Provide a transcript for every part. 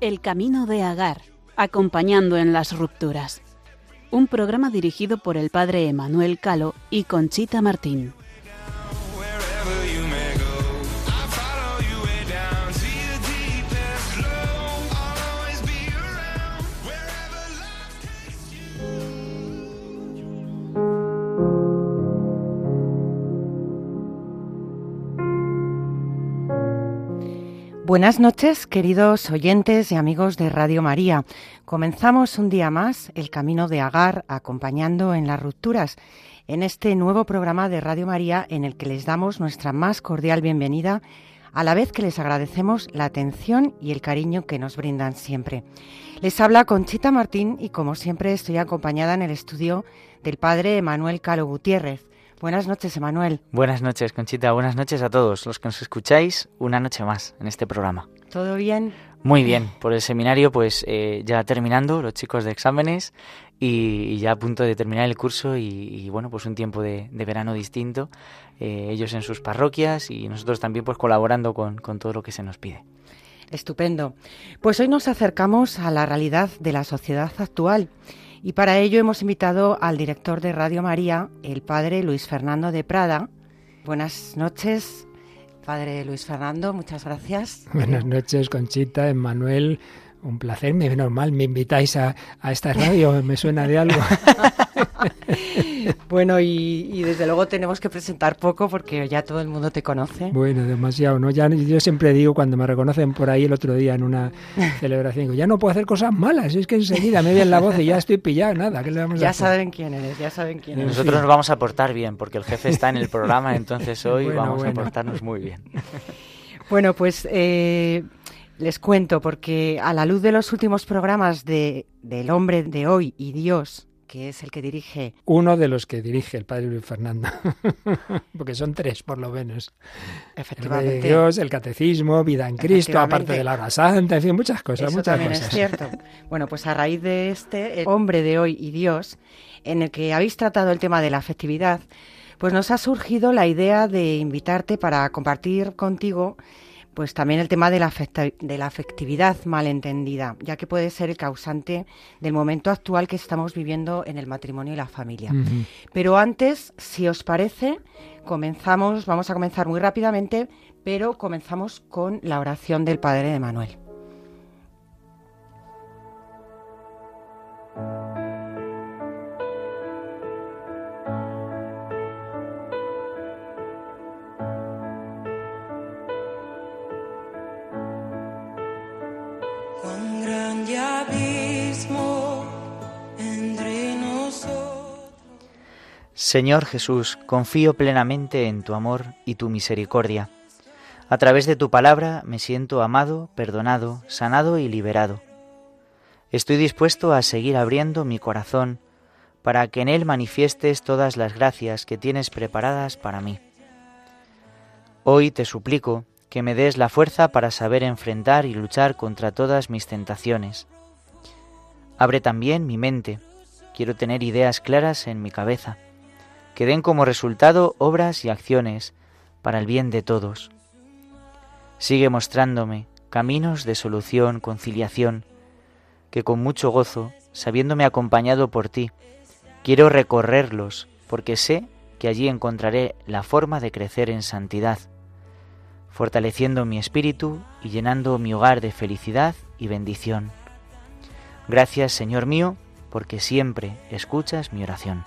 El camino de Agar, acompañando en las rupturas. Un programa dirigido por el padre Emanuel Calo y Conchita Martín. Buenas noches, queridos oyentes y amigos de Radio María. Comenzamos un día más el camino de Agar acompañando en las rupturas en este nuevo programa de Radio María en el que les damos nuestra más cordial bienvenida, a la vez que les agradecemos la atención y el cariño que nos brindan siempre. Les habla Conchita Martín y como siempre estoy acompañada en el estudio del padre Emanuel Calo Gutiérrez. Buenas noches, Emanuel. Buenas noches, Conchita. Buenas noches a todos los que nos escucháis una noche más en este programa. ¿Todo bien? Muy bien. Por el seminario, pues eh, ya terminando, los chicos de exámenes y, ya a punto de terminar el curso y, bueno, pues un tiempo de, verano distinto. Eh, ellos en sus parroquias y nosotros también pues colaborando con, con todo lo que se nos pide. Estupendo. Pues hoy nos acercamos a la realidad de la sociedad actual y para ello hemos invitado al director de Radio María, el padre Luis Fernando de Prada. Buenas noches, padre Luis Fernando, muchas gracias. Buenas noches, Conchita, Emmanuel, un placer, menos mal, me invitáis a, a esta radio, me suena de algo. bueno, y, desde luego tenemos que presentar poco porque ya todo el mundo te conoce. Bueno, demasiado, ¿no? Ya, yo siempre digo cuando me reconocen por ahí el otro día en una celebración, ya no puedo hacer cosas malas, es que enseguida me viene la voz y ya estoy pillado, nada, ¿qué le vamos ya a hacer? saben quién eres, ya saben quién eres. Nosotros nos vamos a portar bien porque el jefe está en el programa, entonces hoy vamos a portarnos muy bien. Bueno, pues... Eh, les cuento, porque a la luz de los últimos programas de, del hombre de hoy y Dios, que es el que dirige. Uno de los que dirige el padre Luis Fernando, porque son tres por lo menos. Efectivamente. El de Dios, el catecismo, vida en Cristo, aparte de la hora santa, en fin, muchas cosas, Eso muchas también cosas. Es cierto. Bueno, pues a raíz de este, el hombre de hoy y Dios, en el que habéis tratado el tema de la afectividad, pues nos ha surgido la idea de invitarte para compartir contigo pues también el tema de la, de la afectividad malentendida, ya que puede ser el causante del momento actual que estamos viviendo en el matrimonio y la familia. Pero antes, si os parece, comenzamos, vamos a comenzar muy rápidamente, pero comenzamos con la oración del Padre de Manuel. Señor Jesús, confío plenamente en tu amor y tu misericordia. A través de tu palabra me siento amado, perdonado, sanado y liberado. Estoy dispuesto a seguir abriendo mi corazón para que en él manifiestes todas las gracias que tienes preparadas para mí. Hoy te suplico que me des la fuerza para saber enfrentar y luchar contra todas mis tentaciones. Abre también mi mente. Quiero tener ideas claras en mi cabeza que den como resultado obras y acciones para el bien de todos. Sigue mostrándome caminos de solución, conciliación, que con mucho gozo, sabiéndome acompañado por ti, quiero recorrerlos, porque sé que allí encontraré la forma de crecer en santidad, fortaleciendo mi espíritu y llenando mi hogar de felicidad y bendición. Gracias, Señor mío, porque siempre escuchas mi oración.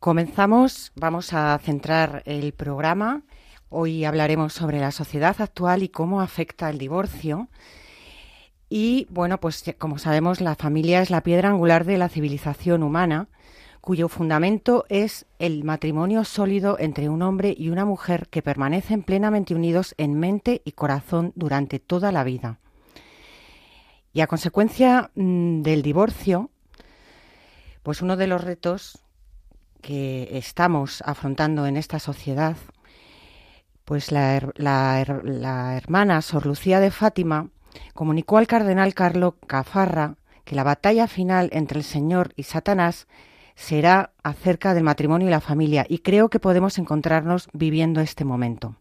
Comenzamos, vamos a centrar el programa. Hoy hablaremos sobre la sociedad actual y cómo afecta el divorcio. Y bueno, pues como sabemos, la familia es la piedra angular de la civilización humana, cuyo fundamento es el matrimonio sólido entre un hombre y una mujer que permanecen plenamente unidos en mente y corazón durante toda la vida. Y a consecuencia mm, del divorcio, pues uno de los retos que estamos afrontando en esta sociedad, pues la, la hermana Sor Lucía de Fátima comunicó al cardenal Carlo Cafarra que la batalla final entre el Señor y Satanás será acerca del matrimonio y la familia y creo que podemos encontrarnos viviendo este momento.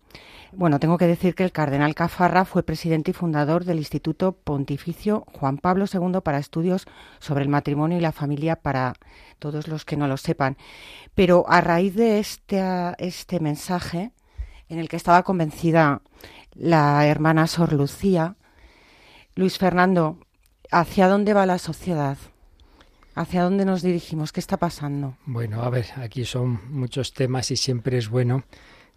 Bueno, tengo que decir que el cardenal Cafarra fue presidente y fundador del Instituto Pontificio Juan Pablo II para estudios sobre el matrimonio y la familia para todos los que no lo sepan. Pero a raíz de este, este mensaje, en el que estaba convencida la hermana Sor Lucía, Luis Fernando, ¿hacia dónde va la sociedad? ¿Hacia dónde nos dirigimos? ¿Qué está pasando? Bueno, a ver, aquí son muchos temas y siempre es bueno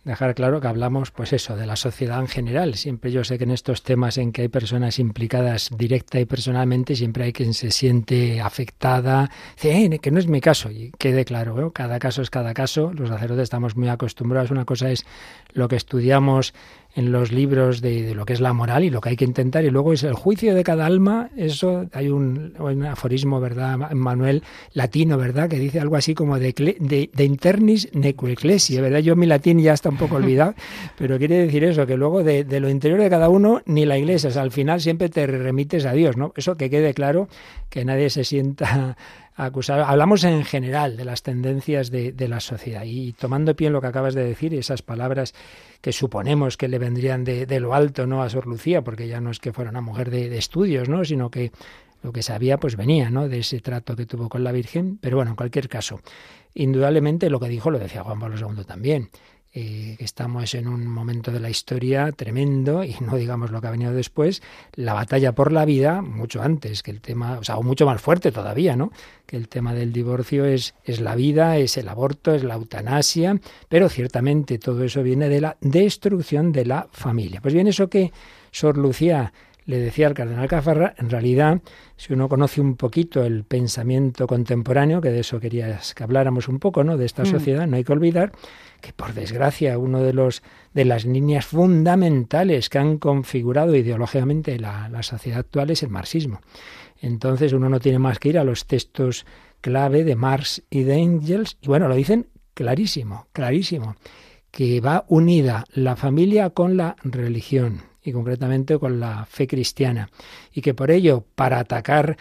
dejar claro que hablamos, pues eso, de la sociedad en general. Siempre yo sé que en estos temas en que hay personas implicadas directa y personalmente, siempre hay quien se siente afectada, dice, eh, que no es mi caso, y quede claro, cada caso es cada caso, los sacerdotes estamos muy acostumbrados, una cosa es lo que estudiamos en los libros de, lo que es la moral y lo que hay que intentar. Y luego es el juicio de cada alma. Eso hay un, aforismo, ¿verdad, Manuel? Latino, ¿verdad? Que dice algo así como de, de, internis neco ¿verdad? Yo mi latín ya está un poco olvidado, pero quiere decir eso, que luego de, lo interior de cada uno, ni la iglesia. al final siempre te remites a Dios, ¿no? Eso que quede claro, que nadie se sienta acusar. Hablamos en general de las tendencias de, la sociedad y tomando pie en lo que acabas de decir, esas palabras que suponemos que le vendrían de, lo alto no a Sor Lucía, porque ya no es que fuera una mujer de, estudios, ¿no? sino que lo que sabía pues venía ¿no? de ese trato que tuvo con la Virgen. Pero bueno, en cualquier caso, indudablemente lo que dijo lo decía Juan Pablo II también. Eh, estamos en un momento de la historia tremendo y no digamos lo que ha venido después, la batalla por la vida, mucho antes que el tema, o sea, mucho más fuerte todavía, ¿no? Que el tema del divorcio es, es la vida, es el aborto, es la eutanasia, pero ciertamente todo eso viene de la destrucción de la familia. Pues bien, eso que Sor Lucía le decía al cardenal Cafarra, en realidad, si uno conoce un poquito el pensamiento contemporáneo, que de eso querías que habláramos un poco, ¿no? De esta mm. sociedad, no hay que olvidar que por desgracia uno de los de las líneas fundamentales que han configurado ideológicamente la, la sociedad actual es el marxismo. Entonces uno no tiene más que ir a los textos clave de Marx y de Engels, y bueno, lo dicen clarísimo, clarísimo, que va unida la familia con la religión y concretamente con la fe cristiana, y que por ello, para atacar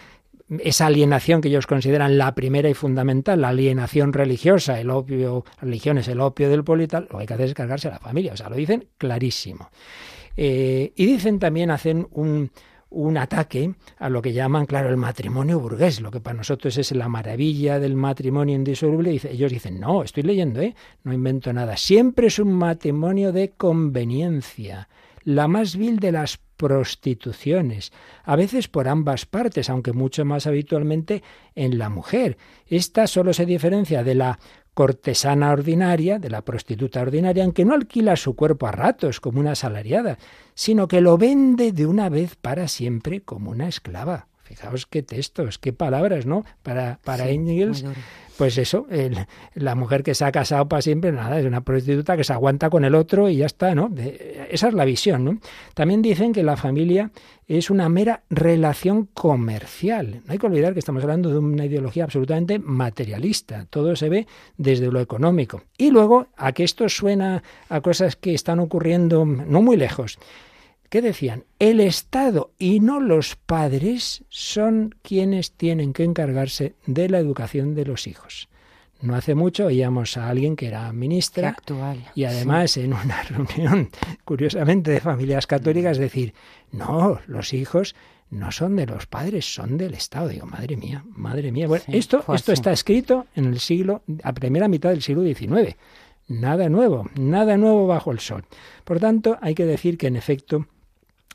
esa alienación que ellos consideran la primera y fundamental, la alienación religiosa, el opio, religión es el opio del pueblo y tal, lo que hay que hacer es cargarse a la familia, o sea, lo dicen clarísimo. Eh, y dicen también, hacen un, un ataque a lo que llaman, claro, el matrimonio burgués, lo que para nosotros es la maravilla del matrimonio indisoluble. Ellos dicen, no, estoy leyendo, ¿eh? no invento nada. Siempre es un matrimonio de conveniencia la más vil de las prostituciones, a veces por ambas partes, aunque mucho más habitualmente en la mujer. Esta solo se diferencia de la cortesana ordinaria, de la prostituta ordinaria, aunque no alquila su cuerpo a ratos como una asalariada, sino que lo vende de una vez para siempre como una esclava. Fijaos qué textos, qué palabras, ¿no? Para, para Engels pues eso, la mujer que se ha casado para siempre, nada, es una prostituta que se aguanta con el otro y ya está, ¿no? esa es la visión, ¿no? También dicen que la familia es una mera relación comercial. No hay que olvidar que estamos hablando de una ideología absolutamente materialista. Todo se ve desde lo económico. Y luego, a que esto suena a cosas que están ocurriendo no muy lejos. ¿Qué decían? El Estado y no los padres son quienes tienen que encargarse de la educación de los hijos. No hace mucho oíamos a alguien que era ministra actual, y además en una reunión, curiosamente, de familias católicas, decir, no, los hijos no son de los padres, son del Estado. Digo, madre mía, madre mía. Bueno, esto, esto está escrito en el siglo, a primera mitad del siglo XIX. Nada nuevo, nada nuevo bajo el sol. Por tanto, hay que decir que en efecto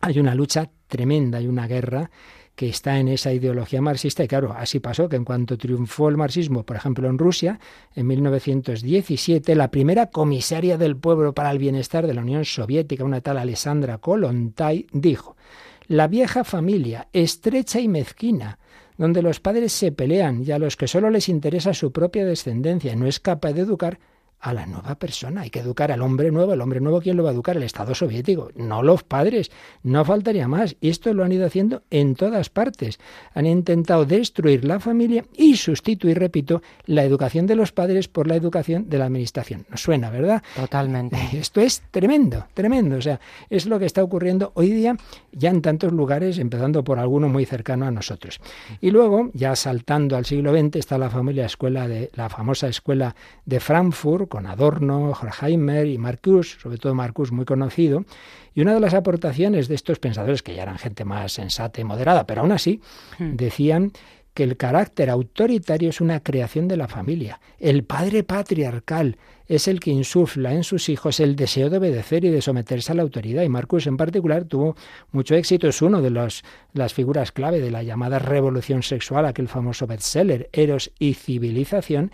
hay una lucha tremenda, hay una guerra que está en esa ideología marxista y claro, así pasó que en cuanto triunfó el marxismo, por ejemplo en Rusia, en 1917, la primera comisaria del pueblo para el bienestar de la Unión Soviética, una tal Alessandra Kolontai, dijo, la vieja familia, estrecha y mezquina, donde los padres se pelean y a los que solo les interesa su propia descendencia, no es capaz de educar a la nueva persona. Hay que educar al hombre nuevo. ¿El hombre nuevo quién lo va a educar? El Estado soviético, no los padres. No faltaría más. Y esto lo han ido haciendo en todas partes. Han intentado destruir la familia y sustituir, repito, la educación de los padres por la educación de la administración. Nos suena, ¿verdad? Totalmente. Esto es tremendo, tremendo. O sea, es lo que está ocurriendo hoy día ya en tantos lugares, empezando por alguno muy cercano a nosotros. Y luego, ya saltando al siglo XX, está la familia escuela de la famosa escuela de Frankfurt con Adorno, Horkheimer y Marcuse, sobre todo Marcuse muy conocido, y una de las aportaciones de estos pensadores, que ya eran gente más sensata y moderada, pero aún así hmm. decían que el carácter autoritario es una creación de la familia. El padre patriarcal es el que insufla en sus hijos el deseo de obedecer y de someterse a la autoridad. Y Marcus en particular tuvo mucho éxito, es uno de los, las figuras clave de la llamada revolución sexual, aquel famoso bestseller, Eros y Civilización,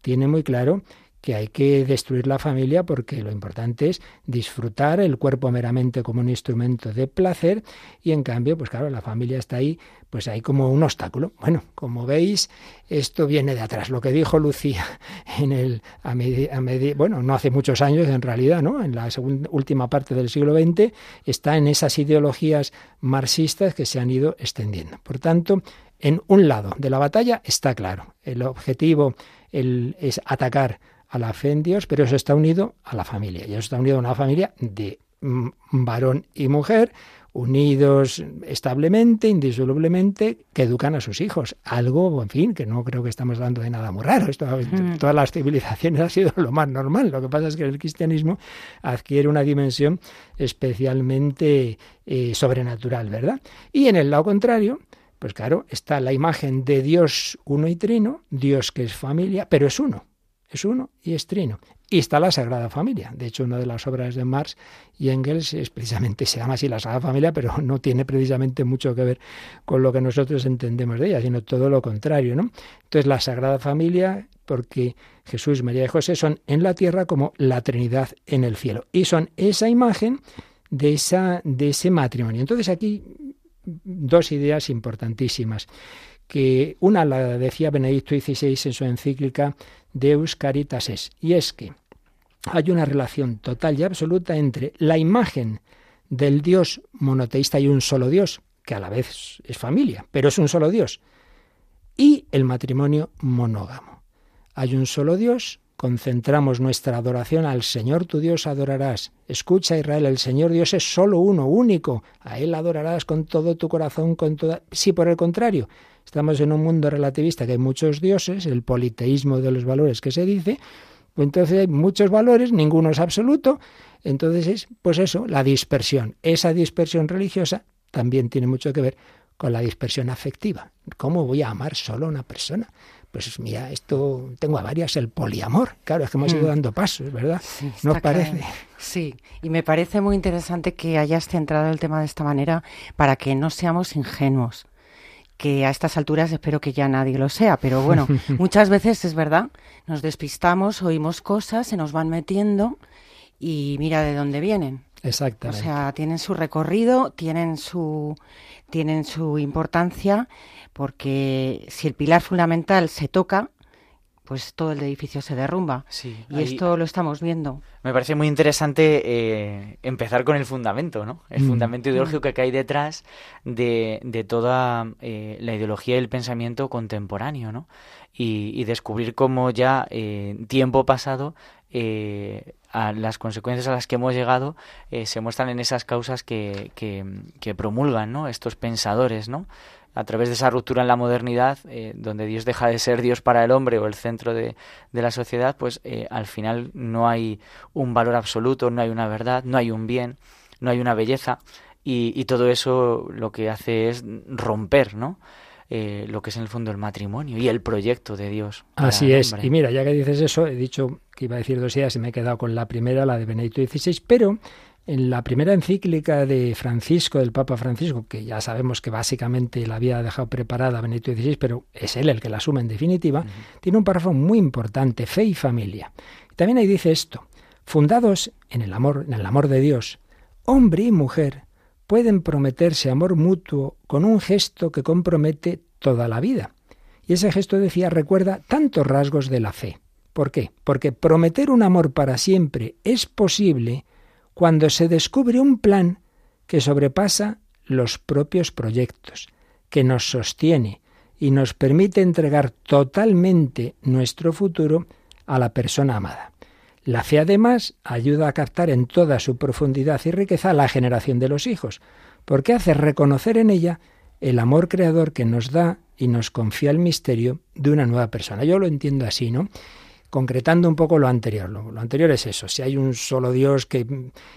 tiene muy claro que hay que destruir la familia porque lo importante es disfrutar el cuerpo meramente como un instrumento de placer y en cambio, pues claro, la familia está ahí, pues hay como un obstáculo. Bueno, como veis, esto viene de atrás. Lo que dijo Lucía en el a bueno, no hace muchos años en realidad, ¿no? En la segunda, última parte del siglo XX está en esas ideologías marxistas que se han ido extendiendo. Por tanto, en un lado de la batalla está claro, el objetivo es atacar a la fe en Dios, pero eso está unido a la familia. Y eso está unido a una familia de mm, varón y mujer, unidos establemente, indisolublemente, que educan a sus hijos. Algo, en fin, que no creo que estamos dando de nada muy raro. Esto, mm. Todas las civilizaciones ha sido lo más normal. Lo que pasa es que el cristianismo adquiere una dimensión especialmente eh, sobrenatural, ¿verdad? Y en el lado contrario, pues claro, está la imagen de Dios uno y trino, Dios que es familia, pero es uno es uno y es trino. Y está la Sagrada Familia. De hecho, una de las obras de Marx y Engels precisamente, se llama así la Sagrada Familia, pero no tiene precisamente mucho que ver con lo que nosotros entendemos de ella, sino todo lo contrario, ¿no? Entonces, la Sagrada Familia, porque Jesús, María y José son en la tierra como la Trinidad en el cielo. Y son esa imagen de, esa, de ese matrimonio. Entonces, aquí dos ideas importantísimas que una la decía Benedicto XVI en su encíclica Deus Caritas es, y es que hay una relación total y absoluta entre la imagen del Dios monoteísta y un solo Dios, que a la vez es familia, pero es un solo Dios, y el matrimonio monógamo. Hay un solo Dios, concentramos nuestra adoración al Señor tu Dios adorarás. Escucha Israel, el Señor Dios es solo uno, único. A Él adorarás con todo tu corazón, con toda... Si por el contrario estamos en un mundo relativista que hay muchos dioses, el politeísmo de los valores que se dice, pues entonces hay muchos valores, ninguno es absoluto, entonces es, pues eso, la dispersión. Esa dispersión religiosa también tiene mucho que ver con la dispersión afectiva. ¿Cómo voy a amar solo a una persona? Pues mira, esto tengo a varias, el poliamor. Claro, es que hemos ido mm. dando pasos, ¿verdad? Sí, ¿No parece? Sí, y me parece muy interesante que hayas centrado el tema de esta manera para que no seamos ingenuos que a estas alturas espero que ya nadie lo sea, pero bueno, muchas veces es verdad, nos despistamos, oímos cosas, se nos van metiendo y mira de dónde vienen. Exactamente. O sea, tienen su recorrido, tienen su, tienen su importancia, porque si el pilar fundamental se toca, pues todo el edificio se derrumba. Sí, y esto lo estamos viendo. Me parece muy interesante eh, empezar con el fundamento, ¿no? El mm. fundamento ideológico que hay detrás de, de toda eh, la ideología y el pensamiento contemporáneo, ¿no? Y, descubrir cómo ya eh, tiempo pasado a las consecuencias a las que hemos llegado se muestran en esas causas que, que, que promulgan, ¿no? Estos pensadores, ¿no? A través de esa ruptura en la modernidad, eh, donde Dios deja de ser Dios para el hombre o el centro de, la sociedad, pues eh, al final no hay un valor absoluto, no hay una verdad, no hay un bien, no hay una belleza, y, todo eso lo que hace es romper, ¿no? Eh, lo que es en el fondo el matrimonio y el proyecto de Dios. Así es. Y mira, ya que dices eso, he dicho que iba a decir dos ideas y me he quedado con la primera, la de Benedicto XVI, pero en la primera encíclica de Francisco, del Papa Francisco, que ya sabemos que básicamente la había dejado preparada Benedicto XVI, pero es él el que la asume en definitiva, tiene un párrafo muy importante, fe y familia. También ahí dice esto, fundados en el amor, en el amor de Dios, hombre y mujer pueden prometerse amor mutuo con un gesto que compromete toda la vida. Y ese gesto, decía, recuerda tantos rasgos de la fe. ¿Por qué? Porque prometer un amor para siempre es posible cuando se descubre un plan que sobrepasa los propios proyectos, que nos sostiene y nos permite entregar totalmente nuestro futuro a la persona amada. La fe además ayuda a captar en toda su profundidad y riqueza la generación de los hijos, porque hace reconocer en ella el amor creador que nos da y nos confía el misterio de una nueva persona. Yo lo entiendo así, ¿no? Concretando un poco lo anterior. Lo, lo anterior es eso. Si hay un solo Dios que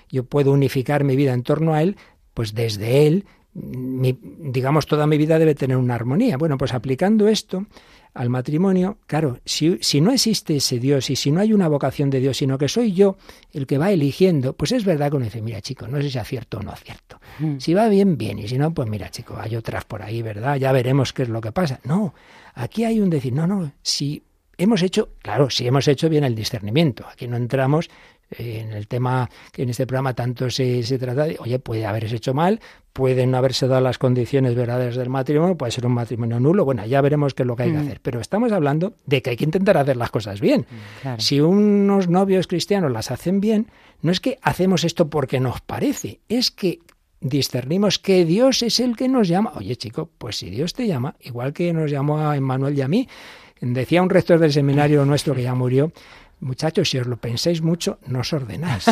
yo puedo unificar mi vida en torno a Él, pues desde Él, digamos, toda mi vida debe tener una armonía. Bueno, pues aplicando esto al matrimonio, claro, si, si, no existe ese Dios y si no hay una vocación de Dios, sino que soy yo el que va eligiendo, pues es verdad que uno dice, mira chico, no sé si acierto o no acierto. Mm. Si va bien, bien, y si no, pues mira chico, hay otras por ahí, ¿verdad? Ya veremos qué es lo que pasa. No, aquí hay un decir, no, no, si hemos hecho, claro, si hemos hecho bien el discernimiento, aquí no entramos eh, en el tema que en este programa tanto se, se trata de, oye, puede haberse hecho mal, pueden no haberse dado las condiciones verdaderas del matrimonio, puede ser un matrimonio nulo, bueno, ya veremos qué es lo que hay que mm. hacer. Pero estamos hablando de que hay que intentar hacer las cosas bien. Mm, si unos novios cristianos las hacen bien, no es que hacemos esto porque nos parece, es que discernimos que Dios es el que nos llama. Oye, chico, pues si Dios te llama, igual que nos llamó a Emmanuel y a mí, decía un rector del seminario nuestro que ya murió, Muchachos, si os lo pensáis mucho, no os ordenáis.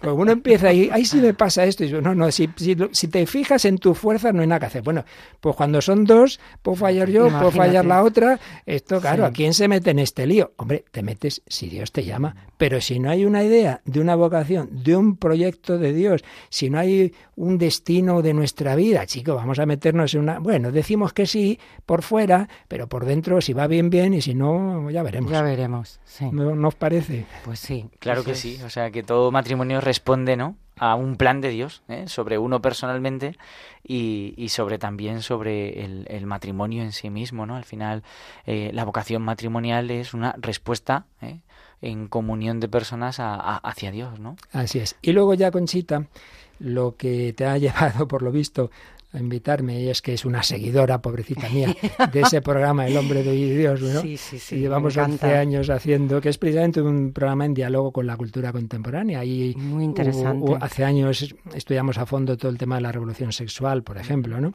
Pues uno empieza ahí, ahí sí me pasa esto. Y yo, no, no, si, si, te fijas en tu fuerza, no hay nada que hacer. Bueno, pues cuando son dos, puedo fallar yo, puedo fallar la otra. Esto, claro, ¿a quién se mete en este lío? Hombre, te metes si Dios te llama. Pero si no hay una idea de una vocación, de un proyecto de Dios, si no hay un destino de nuestra vida, chico, vamos a meternos en una... Bueno, decimos que sí por fuera, pero por dentro, si va bien, bien, y si no, ya veremos. Ya veremos. ¿No, os parece? Pues sí. Claro que sí. O sea, que todo matrimonio responde, ¿no? a un plan de Dios ¿eh? sobre uno personalmente y, y sobre también sobre el, matrimonio en sí mismo no al final eh, la vocación matrimonial es una respuesta ¿eh? en comunión de personas hacia Dios no así es y luego ya Conchita lo que te ha llevado por lo visto invitarme y es que es una seguidora, pobrecita mía, de ese programa El hombre de Dios, ¿no? Sí, sí, sí. Y llevamos 11 años haciendo, que es precisamente un programa en diálogo con la cultura contemporánea. Y Muy interesante. hace años estudiamos a fondo todo el tema de la revolución sexual, por ejemplo, ¿no?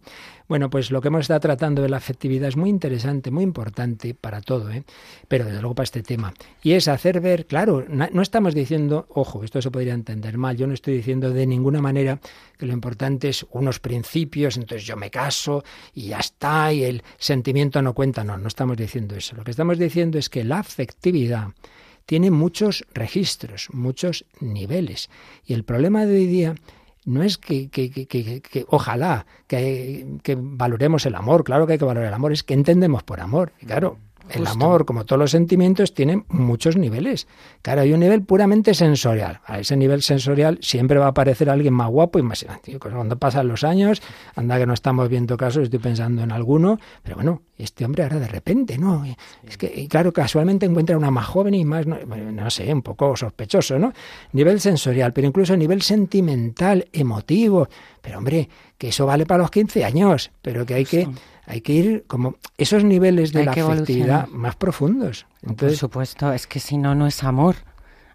Bueno, pues lo que hemos estado tratando de la afectividad es muy interesante, muy importante para todo, ¿eh? pero desde luego para este tema. Y es hacer ver, claro, no estamos diciendo, ojo, esto se podría entender mal, yo no estoy diciendo de ninguna manera que lo importante es unos principios, entonces yo me caso y ya está, y el sentimiento no cuenta, no, no estamos diciendo eso. Lo que estamos diciendo es que la afectividad tiene muchos registros, muchos niveles. Y el problema de hoy día no es que, que, que, que ojalá que, valoremos el amor, claro que hay que valorar el amor, es que entendemos por amor. Y claro, el amor, como todos los sentimientos, tiene muchos niveles. Claro, hay un nivel puramente sensorial. A ese nivel sensorial siempre va a aparecer alguien más guapo y más... Cuando pasan los años, anda que no estamos viendo casos, estoy pensando en alguno, pero bueno, este hombre ahora de repente, ¿no? Es que, claro, casualmente encuentra una más joven y más, no, sé, un poco sospechoso, ¿no? Nivel sensorial, pero incluso nivel sentimental, emotivo. Pero hombre, que eso vale para los 15 años, pero que hay que hay que ir como esos niveles de la afectividad más profundos. Por supuesto, es que si no, no es amor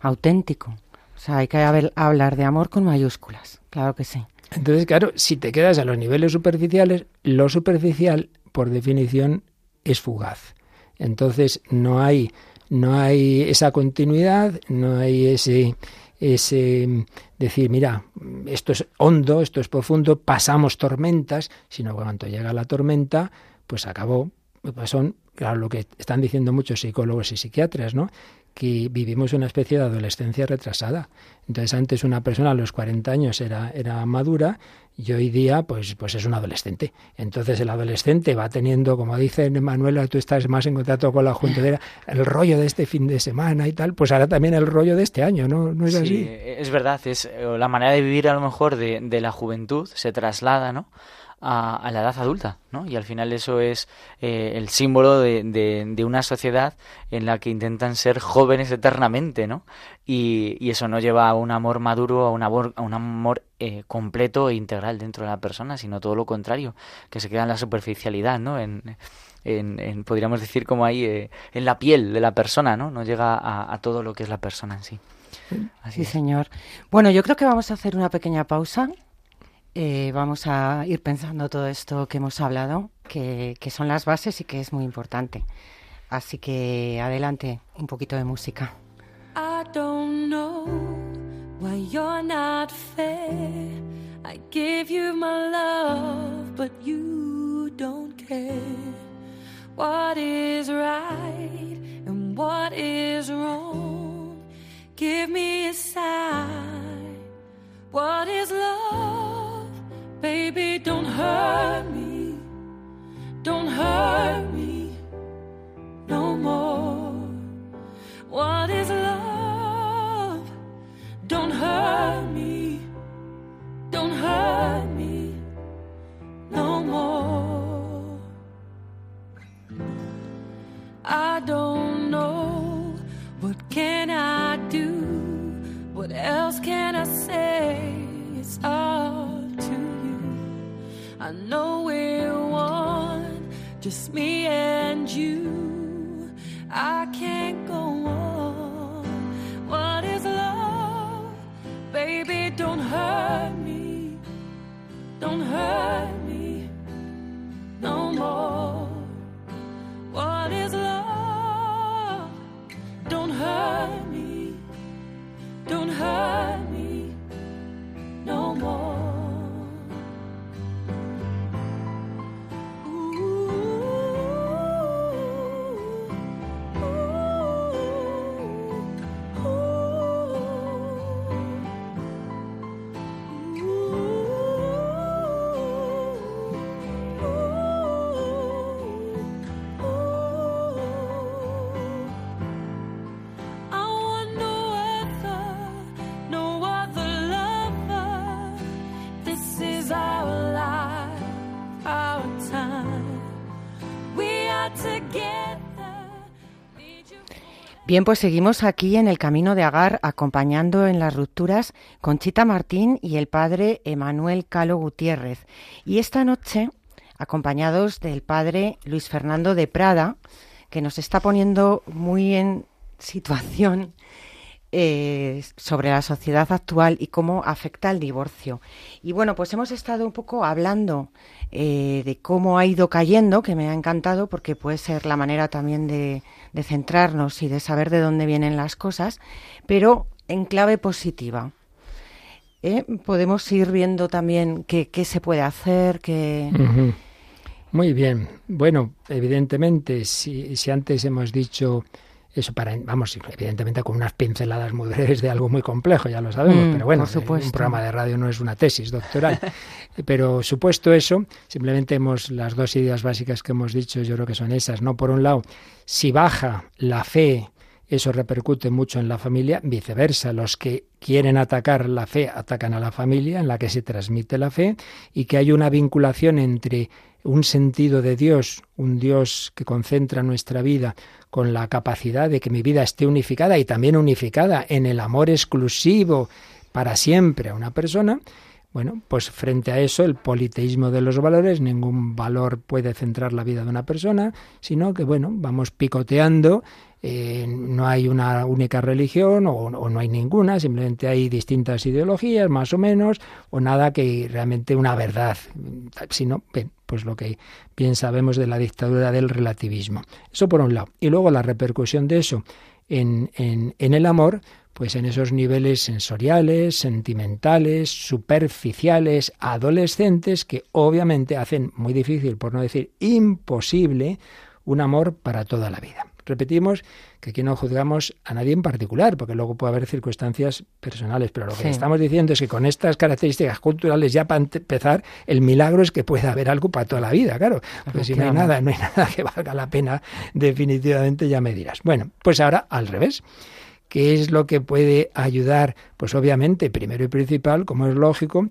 auténtico. O sea, hay que hablar de amor con mayúsculas, claro que sí. Entonces, claro, si te quedas a los niveles superficiales, lo superficial, por definición, es fugaz. Entonces, no hay, no hay esa continuidad, no hay ese, ese decir, mira, esto es hondo, esto es profundo, pasamos tormentas, sino que cuando llega la tormenta, pues acabó. Pues son, claro, lo que están diciendo muchos psicólogos y psiquiatras, ¿no? Que vivimos una especie de adolescencia retrasada. Entonces antes una persona a los 40 años era, era madura y hoy día pues, pues es un adolescente. Entonces el adolescente va teniendo, como dice Manuela, tú estás más en contacto con la juntera, el rollo de este fin de semana y tal, pues ahora también el rollo de este año, ¿no? ¿No es sí, así? Es verdad, es la manera de vivir a lo mejor de, de la juventud se traslada, ¿no? A, la edad adulta, ¿no? Y al final eso es eh, el símbolo de, de, una sociedad en la que intentan ser jóvenes eternamente, ¿no? y, eso no lleva a un amor maduro, a un amor, a un amor eh, completo e integral dentro de la persona, sino todo lo contrario, que se queda en la superficialidad, ¿no? En, en, podríamos decir como ahí, eh, en la piel de la persona, ¿no? No llega a, todo lo que es la persona en sí. Así sí, señor. Bueno, yo creo que vamos a hacer una pequeña pausa. Eh, vamos a ir pensando todo esto que hemos hablado, que, que son las bases y que es muy importante. Así que adelante, un poquito de música. I don't know why you're not fair. I give you my love, but you don't care. What is right and what is wrong? Give me a sign. What is love? Baby, don't hurt me. Don't hurt me no more. What is love? Don't hurt me. Don't hurt me no more. I don't know what can I do. What else can I say? It's you. I know we're one, just me and you. I can't go on. What is love? Baby, don't hurt me. Don't hurt me no more. What is love? Don't hurt me. Don't hurt me no more. Bien, pues seguimos aquí en el camino de Agar, acompañando en las rupturas Conchita Martín y el padre Emanuel Calo Gutiérrez. Y esta noche, acompañados del padre Luis Fernando de Prada, que nos está poniendo muy en situación eh, sobre la sociedad actual y cómo afecta el divorcio. Y bueno, pues hemos estado un poco hablando eh, de cómo ha ido cayendo, que me ha encantado porque puede ser la manera también de, centrarnos y de saber de dónde vienen las cosas, pero en clave positiva. ¿Eh? Podemos ir viendo también qué, se puede hacer. Muy bien. Bueno, evidentemente, si, si antes hemos dicho eso para, vamos, evidentemente con unas pinceladas muy breves de algo muy complejo, ya lo sabemos, mm, pero bueno, un programa de radio no es una tesis doctoral. pero supuesto eso, simplemente hemos las dos ideas básicas que hemos dicho, yo creo que son esas, ¿no? Por un lado, si baja la fe, eso repercute mucho en la familia, viceversa, los que quieren atacar la fe atacan a la familia en la que se transmite la fe y que hay una vinculación entre un sentido de Dios, un Dios que concentra nuestra vida con la capacidad de que mi vida esté unificada y también unificada en el amor exclusivo para siempre a una persona, bueno, pues frente a eso el politeísmo de los valores, ningún valor puede centrar la vida de una persona, sino que bueno, vamos picoteando eh, no hay una única religión o, no hay ninguna, simplemente hay distintas ideologías, más o menos, o nada que realmente una verdad, sino, pues lo que bien sabemos de la dictadura del relativismo. Eso por un lado. Y luego la repercusión de eso en, en, el amor, pues en esos niveles sensoriales, sentimentales, superficiales, adolescentes, que obviamente hacen muy difícil, por no decir imposible, un amor para toda la vida. Repetimos que aquí no juzgamos a nadie en particular, porque luego puede haber circunstancias personales, pero lo que estamos diciendo es que con estas características culturales, ya para empezar, el milagro es que pueda haber algo para toda la vida, claro. Pues si no hay nada, no hay nada que valga la pena, definitivamente ya me dirás. Bueno, pues ahora al revés. ¿Qué es lo que puede ayudar? Pues obviamente, primero y principal, como es lógico,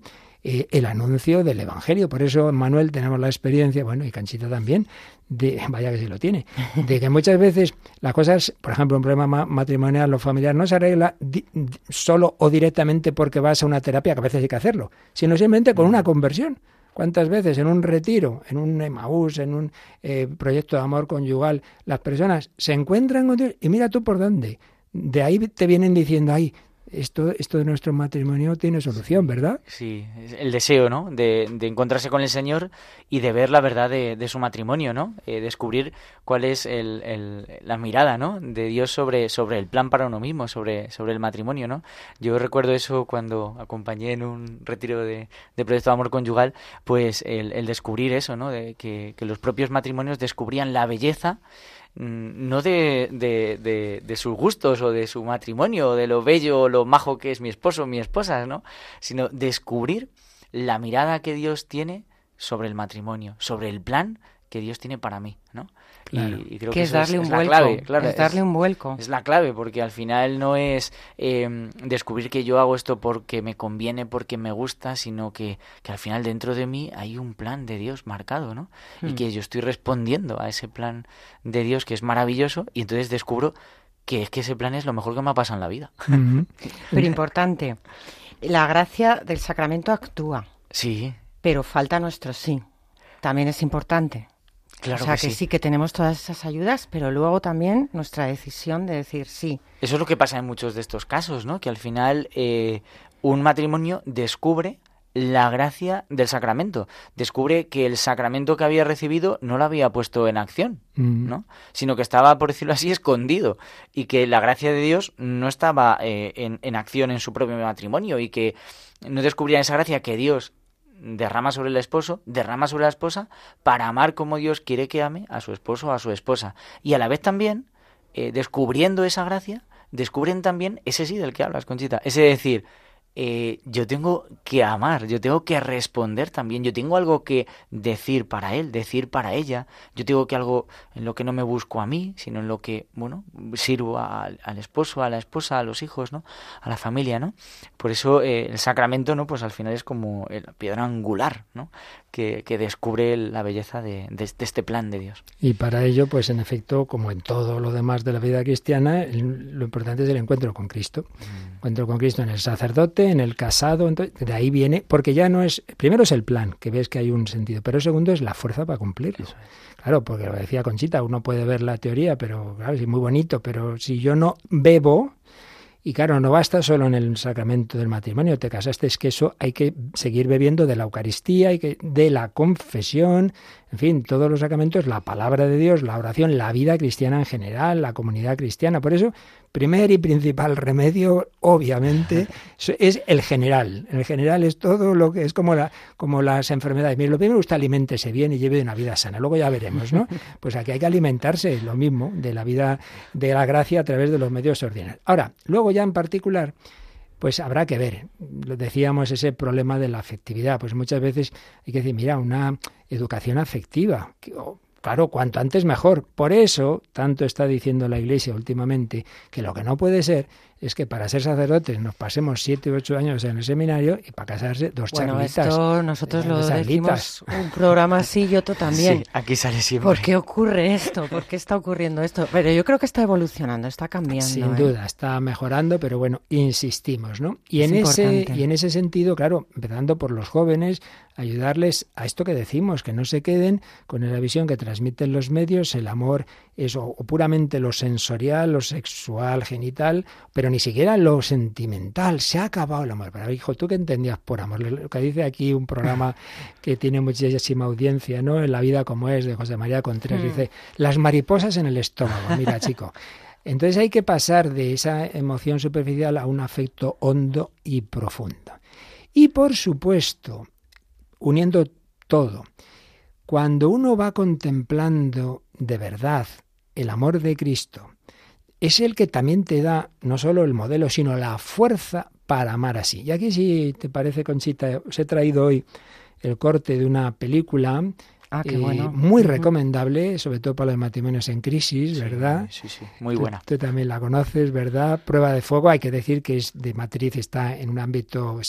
eh, el anuncio del Evangelio. Por eso, Manuel, tenemos la experiencia, bueno, y Canchita también, de, vaya que sí lo tiene, de que muchas veces las cosas, por ejemplo, un problema matrimonial o familiar no se arregla solo o directamente porque vas a una terapia, que a veces hay que hacerlo, sino simplemente con una conversión. ¿Cuántas veces en un retiro, en un Emaús, en un eh, proyecto de amor conyugal, las personas se encuentran con Dios y mira tú por dónde? De ahí te vienen diciendo, ay, esto, esto de nuestro matrimonio tiene solución, ¿verdad? Sí, el deseo, ¿no? De, de encontrarse con el Señor y de ver la verdad de, su matrimonio, ¿no? Eh, descubrir cuál es el, el, la mirada, ¿no? De Dios sobre, sobre el plan para uno mismo, sobre, sobre el matrimonio, ¿no? Yo recuerdo eso cuando acompañé en un retiro de, de proyecto de amor conyugal, pues el, el descubrir eso, ¿no? De que, que los propios matrimonios descubrían la belleza no de, de, de, sus gustos o de su matrimonio o de lo bello o lo majo que es mi esposo o mi esposa, ¿no? Sino descubrir la mirada que Dios tiene sobre el matrimonio, sobre el plan que Dios tiene para mí, ¿no? Y, creo que, es darle un vuelco. Clave, claro, es darle un vuelco. Es la clave, porque al final no es em, descubrir que yo hago esto porque me conviene, porque me gusta, sino que, que al final dentro de mí hay un plan de Dios marcado, ¿no? Y hmm. que yo estoy respondiendo a ese plan de Dios que es maravilloso y entonces descubro que es que ese plan es lo mejor que me ha pasado en la vida. Pero importante, la gracia del sacramento actúa. Sí. Pero falta nuestro sí. También es importante. Claro o sea que, sí. que tenemos todas esas ayudas, pero luego también nuestra decisión de decir sí. Eso es lo que pasa en muchos de estos casos, ¿no? Que al final eh, un matrimonio descubre la gracia del sacramento. Descubre que el sacramento que había recibido no lo había puesto en acción, mm. ¿no? Sino que estaba, por decirlo así, escondido. Y que la gracia de Dios no estaba eh, en, en, acción en su propio matrimonio. Y que no descubrían esa gracia que Dios derrama sobre el esposo, derrama sobre la esposa, para amar como Dios quiere que ame a su esposo o a su esposa. Y a la vez también, eh, descubriendo esa gracia, descubren también ese sí del que hablas, Conchita. Ese decir, eh, yo tengo que amar, yo tengo que responder también, yo tengo algo que decir para él, decir para ella, yo tengo que algo en lo que no me busco a mí, sino en lo que, bueno, sirvo al, esposo, a la esposa, a los hijos, ¿no? A la familia, ¿no? Por eso eh, el sacramento, ¿no? Pues al final es como la piedra angular, ¿no? Que, descubre la belleza de, este plan de Dios. Y para ello, pues en efecto, como en todo lo demás de la vida cristiana, lo importante es el encuentro con Cristo. Mm. Encuentro con Cristo en el sacerdote, en el casado, entonces, de ahí viene, porque ya no es, primero es el plan, que ves que hay un sentido, pero segundo es la fuerza para cumplirlo. Claro, porque lo decía Conchita, uno puede ver la teoría, pero claro, es muy bonito, pero si yo no bebo, y claro, no basta solo en el sacramento del matrimonio, te casaste, es que eso hay que seguir bebiendo de la Eucaristía, y que, de la confesión, en fin, todos los sacramentos, la palabra de Dios, la oración, la vida cristiana en general, la comunidad cristiana. Por eso, primer y principal remedio, obviamente, es el general. El general es todo lo que es como, la, como las enfermedades. Mire, lo primero usted aliméntese bien y lleve una vida sana. Luego ya veremos, ¿no? Pues aquí hay que alimentarse, lo mismo, de la vida de la gracia a través de los medios ordinarios. Ahora, luego ya en particular, pues habrá que ver. Lo decíamos ese problema de la afectividad. Pues muchas veces hay que decir, mira, una educación afectiva. Claro, cuanto antes mejor. Por eso, tanto está diciendo la Iglesia últimamente que lo que no puede ser es que para ser sacerdotes nos pasemos siete u ocho años en el seminario y para casarse dos bueno, Esto nosotros lo decimos un programa así y otro también. aquí sale siempre. ¿Por qué ocurre esto? ¿Por qué está ocurriendo esto? Pero yo creo que está evolucionando, está cambiando. Sin ¿eh? duda, está mejorando, pero bueno, insistimos, ¿no? Y en ese y en ese sentido, claro, empezando por los jóvenes, ayudarles a esto que decimos, que no se queden con la visión que transmiten los medios, el amor es o puramente lo sensorial, lo sexual, genital, pero ni siquiera lo sentimental. Se ha acabado el amor. Pero hijo, ¿tú qué entendías por amor? Lo que dice aquí un programa que tiene muchísima audiencia, ¿no? En la vida como es, de José María Contreras, mm. dice, las mariposas en el estómago. Mira, chico. Entonces hay que pasar de esa emoción superficial a un afecto hondo y profundo. Y por supuesto, uniendo todo, cuando uno va contemplando de verdad el amor de Cristo, es el que también te da no solo el modelo, sino la fuerza para amar así. Y aquí, si te parece, Conchita, os he traído hoy el corte de una película Ah, qué bueno. Muy recomendable, sobre todo para los matrimonios en crisis, ¿verdad? Sí, sí, muy buena. Tú, también la conoces, ¿verdad? Prueba de fuego, hay que decir que es de matriz, está en un ámbito,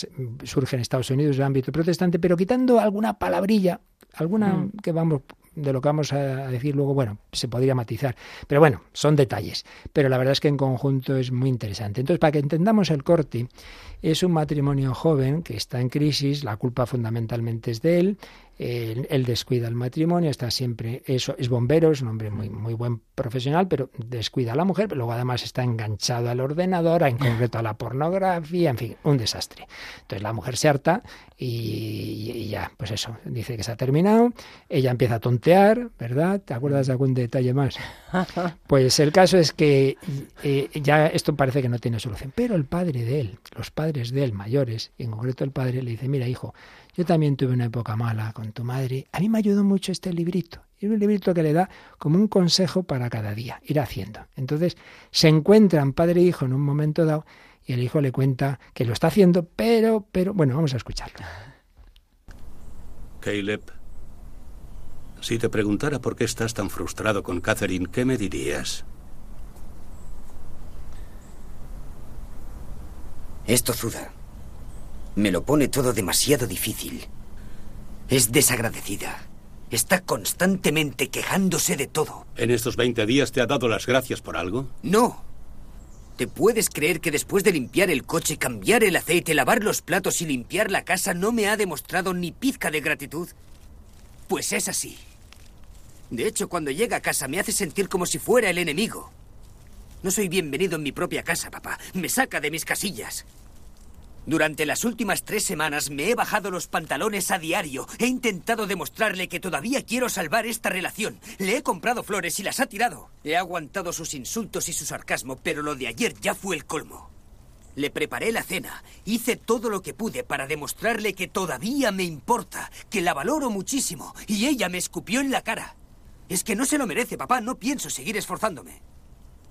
surge en Estados Unidos, en un ámbito protestante, pero quitando alguna palabrilla, alguna mm. que vamos de lo que vamos a decir luego, bueno, se podría matizar. Pero bueno, son detalles. Pero la verdad es que en conjunto es muy interesante. Entonces, para que entendamos el corte, es un matrimonio joven que está en crisis, la culpa fundamentalmente es de él, él, descuida el matrimonio, está siempre, eso, es bombero, es un hombre muy, muy buen profesional, pero descuida a la mujer, pero luego además está enganchado al ordenador, en concreto a la pornografía, en fin, un desastre. Entonces la mujer se harta y, ya, pues eso, dice que se ha terminado, ella empieza a tontear, ¿verdad? ¿Te acuerdas de algún detalle más? Pues el caso es que eh, ya esto parece que no tiene solución, pero el padre de él, los padres de él mayores, y en concreto el padre le dice, mira hijo, yo también tuve una época mala con tu madre. A mí me ayudó mucho este librito. Es un librito que le da como un consejo para cada día, ir haciendo. Entonces se encuentran padre e hijo en un momento dado y el hijo le cuenta que lo está haciendo, pero, pero, bueno, vamos a escucharlo. Caleb, si te preguntara por qué estás tan frustrado con Catherine, ¿qué me dirías? Es tozuda. Me lo pone todo demasiado difícil. Es desagradecida. Está constantemente quejándose de todo. ¿En estos 20 días te ha dado las gracias por algo? No. ¿Te puedes creer que después de limpiar el coche, cambiar el aceite, lavar los platos y limpiar la casa no me ha demostrado ni pizca de gratitud? Pues es así. De hecho, cuando llega a casa me hace sentir como si fuera el enemigo. No soy bienvenido en mi propia casa, papá. Me saca de mis casillas. Durante las últimas tres semanas me he bajado los pantalones a diario. He intentado demostrarle que todavía quiero salvar esta relación. Le he comprado flores y las ha tirado. He aguantado sus insultos y su sarcasmo, pero lo de ayer ya fue el colmo. Le preparé la cena, hice todo lo que pude para demostrarle que todavía me importa, que la valoro muchísimo, y ella me escupió en la cara. Es que no se lo merece, papá, no pienso seguir esforzándome.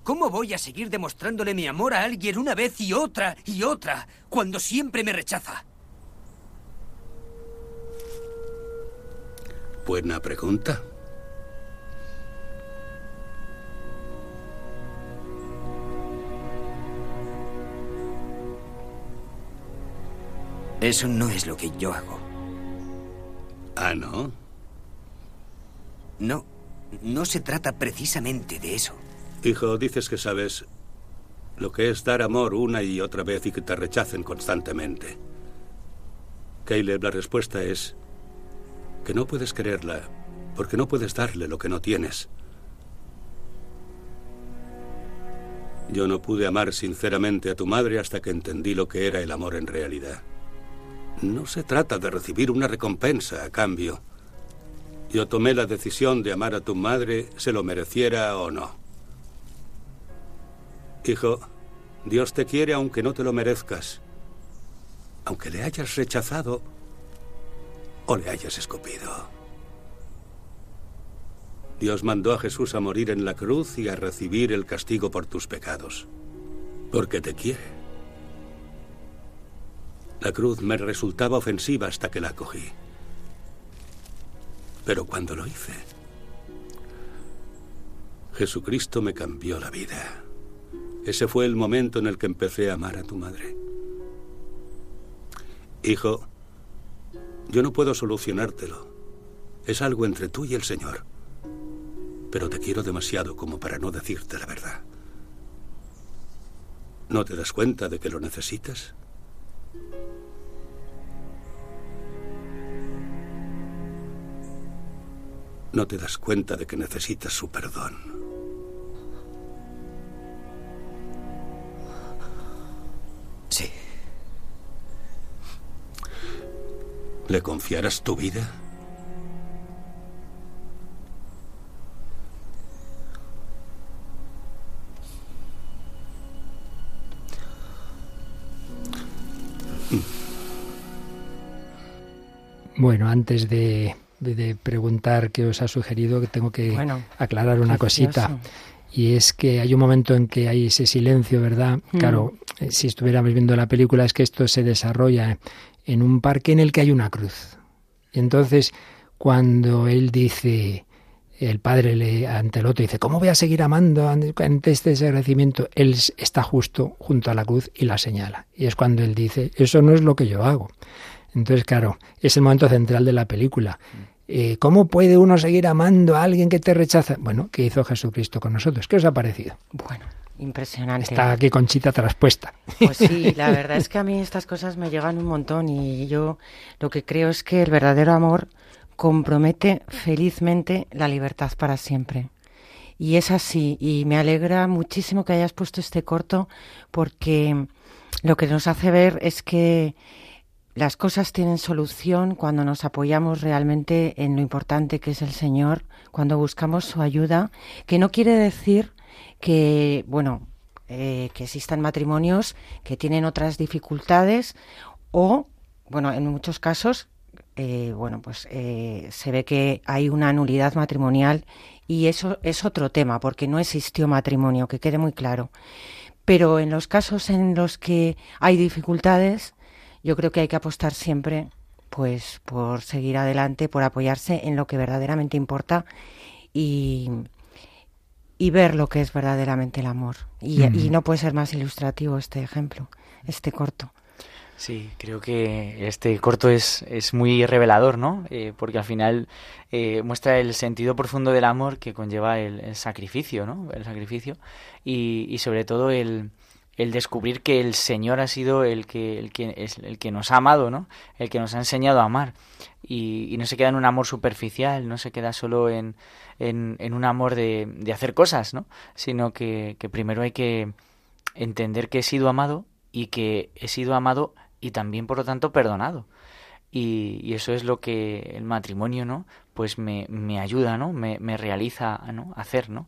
¿Cómo voy a seguir demostrándole mi amor a alguien una vez y otra y otra cuando siempre me rechaza? Buena pregunta. Eso no es lo que yo hago. Ah, ¿no? No, no se trata precisamente de eso. Hijo, dices que sabes lo que es dar amor una y otra vez y que te rechacen constantemente. Caleb, la respuesta es que no puedes quererla porque no puedes darle lo que no tienes. Yo no pude amar sinceramente a tu madre hasta que entendí lo que era el amor en realidad. No se trata de recibir una recompensa a cambio. Yo tomé la decisión de amar a tu madre, se lo mereciera o no. Hijo, Dios te quiere aunque no te lo merezcas, aunque le hayas rechazado o le hayas escupido. Dios mandó a Jesús a morir en la cruz y a recibir el castigo por tus pecados, porque te quiere. La cruz me resultaba ofensiva hasta que la cogí. Pero cuando lo hice, Jesucristo me cambió la vida. Ese fue el momento en el que empecé a amar a tu madre. Hijo, yo no puedo solucionártelo. Es algo entre tú y el Señor. Pero te quiero demasiado como para no decirte la verdad. ¿No te das cuenta de que lo necesitas? ¿No te das cuenta de que necesitas su perdón? ¿Le confiarás tu vida? Bueno, antes de, preguntar qué os ha sugerido, que tengo que aclarar una cosita. Y es que hay un momento en que hay ese silencio, ¿verdad? Mm. Claro, eh, si estuviéramos viendo la película, es que esto se desarrolla en un parque en el que hay una cruz. Y entonces, cuando él dice, el padre le, ante el otro dice, ¿cómo voy a seguir amando ante este desagradecimiento? Él está justo junto a la cruz y la señala. Y es cuando él dice, eso no es lo que yo hago. Entonces, claro, es el momento central de la película. Eh, ¿Cómo puede uno seguir amando a alguien que te rechaza? Bueno, ¿qué hizo Jesucristo con nosotros? ¿Qué os ha parecido? Bueno, impresionante. Está aquí Conchita traspuesta. Pues sí, la verdad es que a mí estas cosas me llegan un montón y yo lo que creo es que el verdadero amor compromete felizmente la libertad para siempre. Y es así, y me alegra muchísimo que hayas puesto este corto porque lo que nos hace ver es que las cosas tienen solución cuando nos apoyamos realmente en lo importante que es el Señor, cuando buscamos su ayuda, que no quiere decir que, bueno, eh, que existan matrimonios que tienen otras dificultades o, bueno, en muchos casos, eh, bueno, pues eh, se ve que hay una nulidad matrimonial y eso es otro tema, porque no existió matrimonio, que quede muy claro. Pero en los casos en los que hay dificultades, yo creo que hay que apostar siempre pues por seguir adelante, por apoyarse en lo que verdaderamente importa y, y ver lo que es verdaderamente el amor. Y, y, no puede ser más ilustrativo este ejemplo, este corto. Sí, creo que este corto es, es muy revelador, ¿no? Eh, porque al final eh, muestra el sentido profundo del amor que conlleva el, el sacrificio, ¿no? El sacrificio y, y sobre todo el, el descubrir que el Señor ha sido el que, el que, es el que nos ha amado, ¿no? El que nos ha enseñado a amar. Y, no se queda en un amor superficial, no se queda solo en, en, un amor de, de, hacer cosas, ¿no? Sino que, primero hay que entender que he sido amado y que he sido amado y también, por lo tanto, perdonado. Y, eso es lo que el matrimonio, ¿no? Pues me, me ayuda, ¿no? Me, me realiza, ¿no? Hacer, ¿no?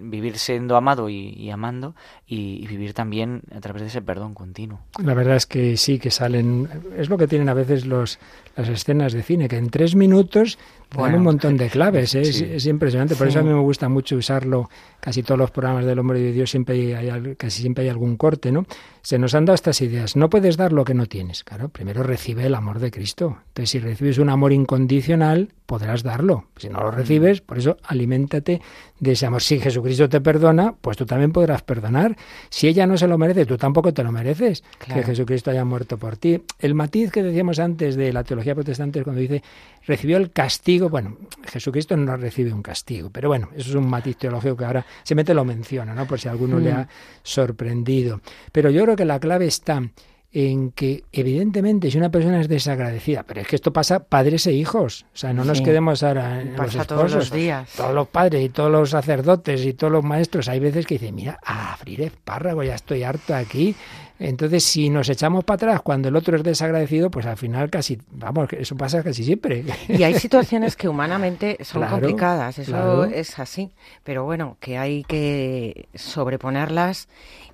vivir siendo amado y, amando y, vivir también a través de ese perdón continuo. La verdad es que sí, que salen, es lo que tienen a veces los, las escenas de cine, que en tres minutos dan un montón de claves, ¿eh? es, impresionante, por eso a mí me gusta mucho usarlo, casi todos los programas del hombre de Dios siempre hay, casi siempre hay algún corte, ¿no? Se nos han dado estas ideas, no puedes dar lo que no tienes, claro, primero recibe el amor de Cristo, entonces si recibes un amor incondicional, podrás darlo, si no lo recibes, por eso aliméntate de ese amor. Si Jesucristo te perdona, pues tú también podrás perdonar. Si ella no se lo merece, tú tampoco te lo mereces, que Jesucristo haya muerto por ti. El matiz que decíamos antes de la teología protestante cuando dice recibió el castigo, bueno, Jesucristo no recibe un castigo, pero bueno, eso es un matiz teológico que ahora se mete lo menciona, ¿no? Por si alguno le mm. ha sorprendido. Pero yo creo que la clave está en que evidentemente si una persona es desagradecida, pero es que esto pasa padres e hijos, o sea, no nos quedemos ahora en pasa los todos los días. Todos los padres y todos los sacerdotes y todos los maestros, hay veces que dicen, mira, a abrir espárrago, ya estoy harto aquí. Entonces, si nos echamos para atrás cuando el otro es desagradecido, pues al final casi, vamos, eso pasa casi siempre. Y hay situaciones que humanamente son complicadas, eso es así, pero bueno, que hay que sobreponerlas